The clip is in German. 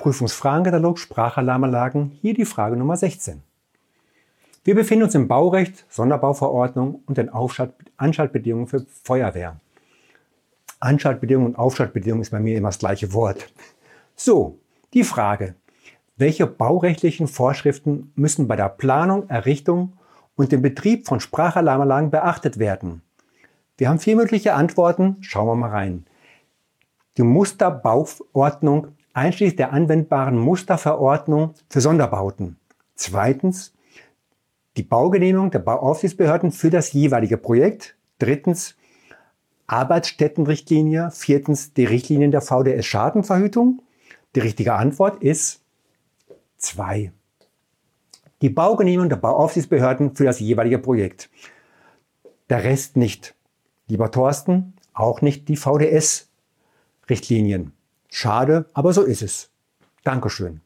Prüfungsfragenkatalog Sprachalarmanlagen, hier die Frage Nummer 16. Wir befinden uns im Baurecht, Sonderbauverordnung und den Aufschalt Anschaltbedingungen für Feuerwehr. Anschaltbedingungen und Aufschaltbedingungen ist bei mir immer das gleiche Wort. So, die Frage. Welche baurechtlichen Vorschriften müssen bei der Planung, Errichtung und dem Betrieb von Sprachalarmanlagen beachtet werden? Wir haben vier mögliche Antworten. Schauen wir mal rein. Die Musterbauordnung einschließlich der anwendbaren Musterverordnung für Sonderbauten. Zweitens die Baugenehmigung der Bauaufsichtsbehörden für das jeweilige Projekt. Drittens Arbeitsstättenrichtlinie. Viertens die Richtlinien der VDS Schadenverhütung. Die richtige Antwort ist 2. Die Baugenehmigung der Bauaufsichtsbehörden für das jeweilige Projekt. Der Rest nicht. Lieber Thorsten, auch nicht die VDS-Richtlinien. Schade, aber so ist es. Dankeschön.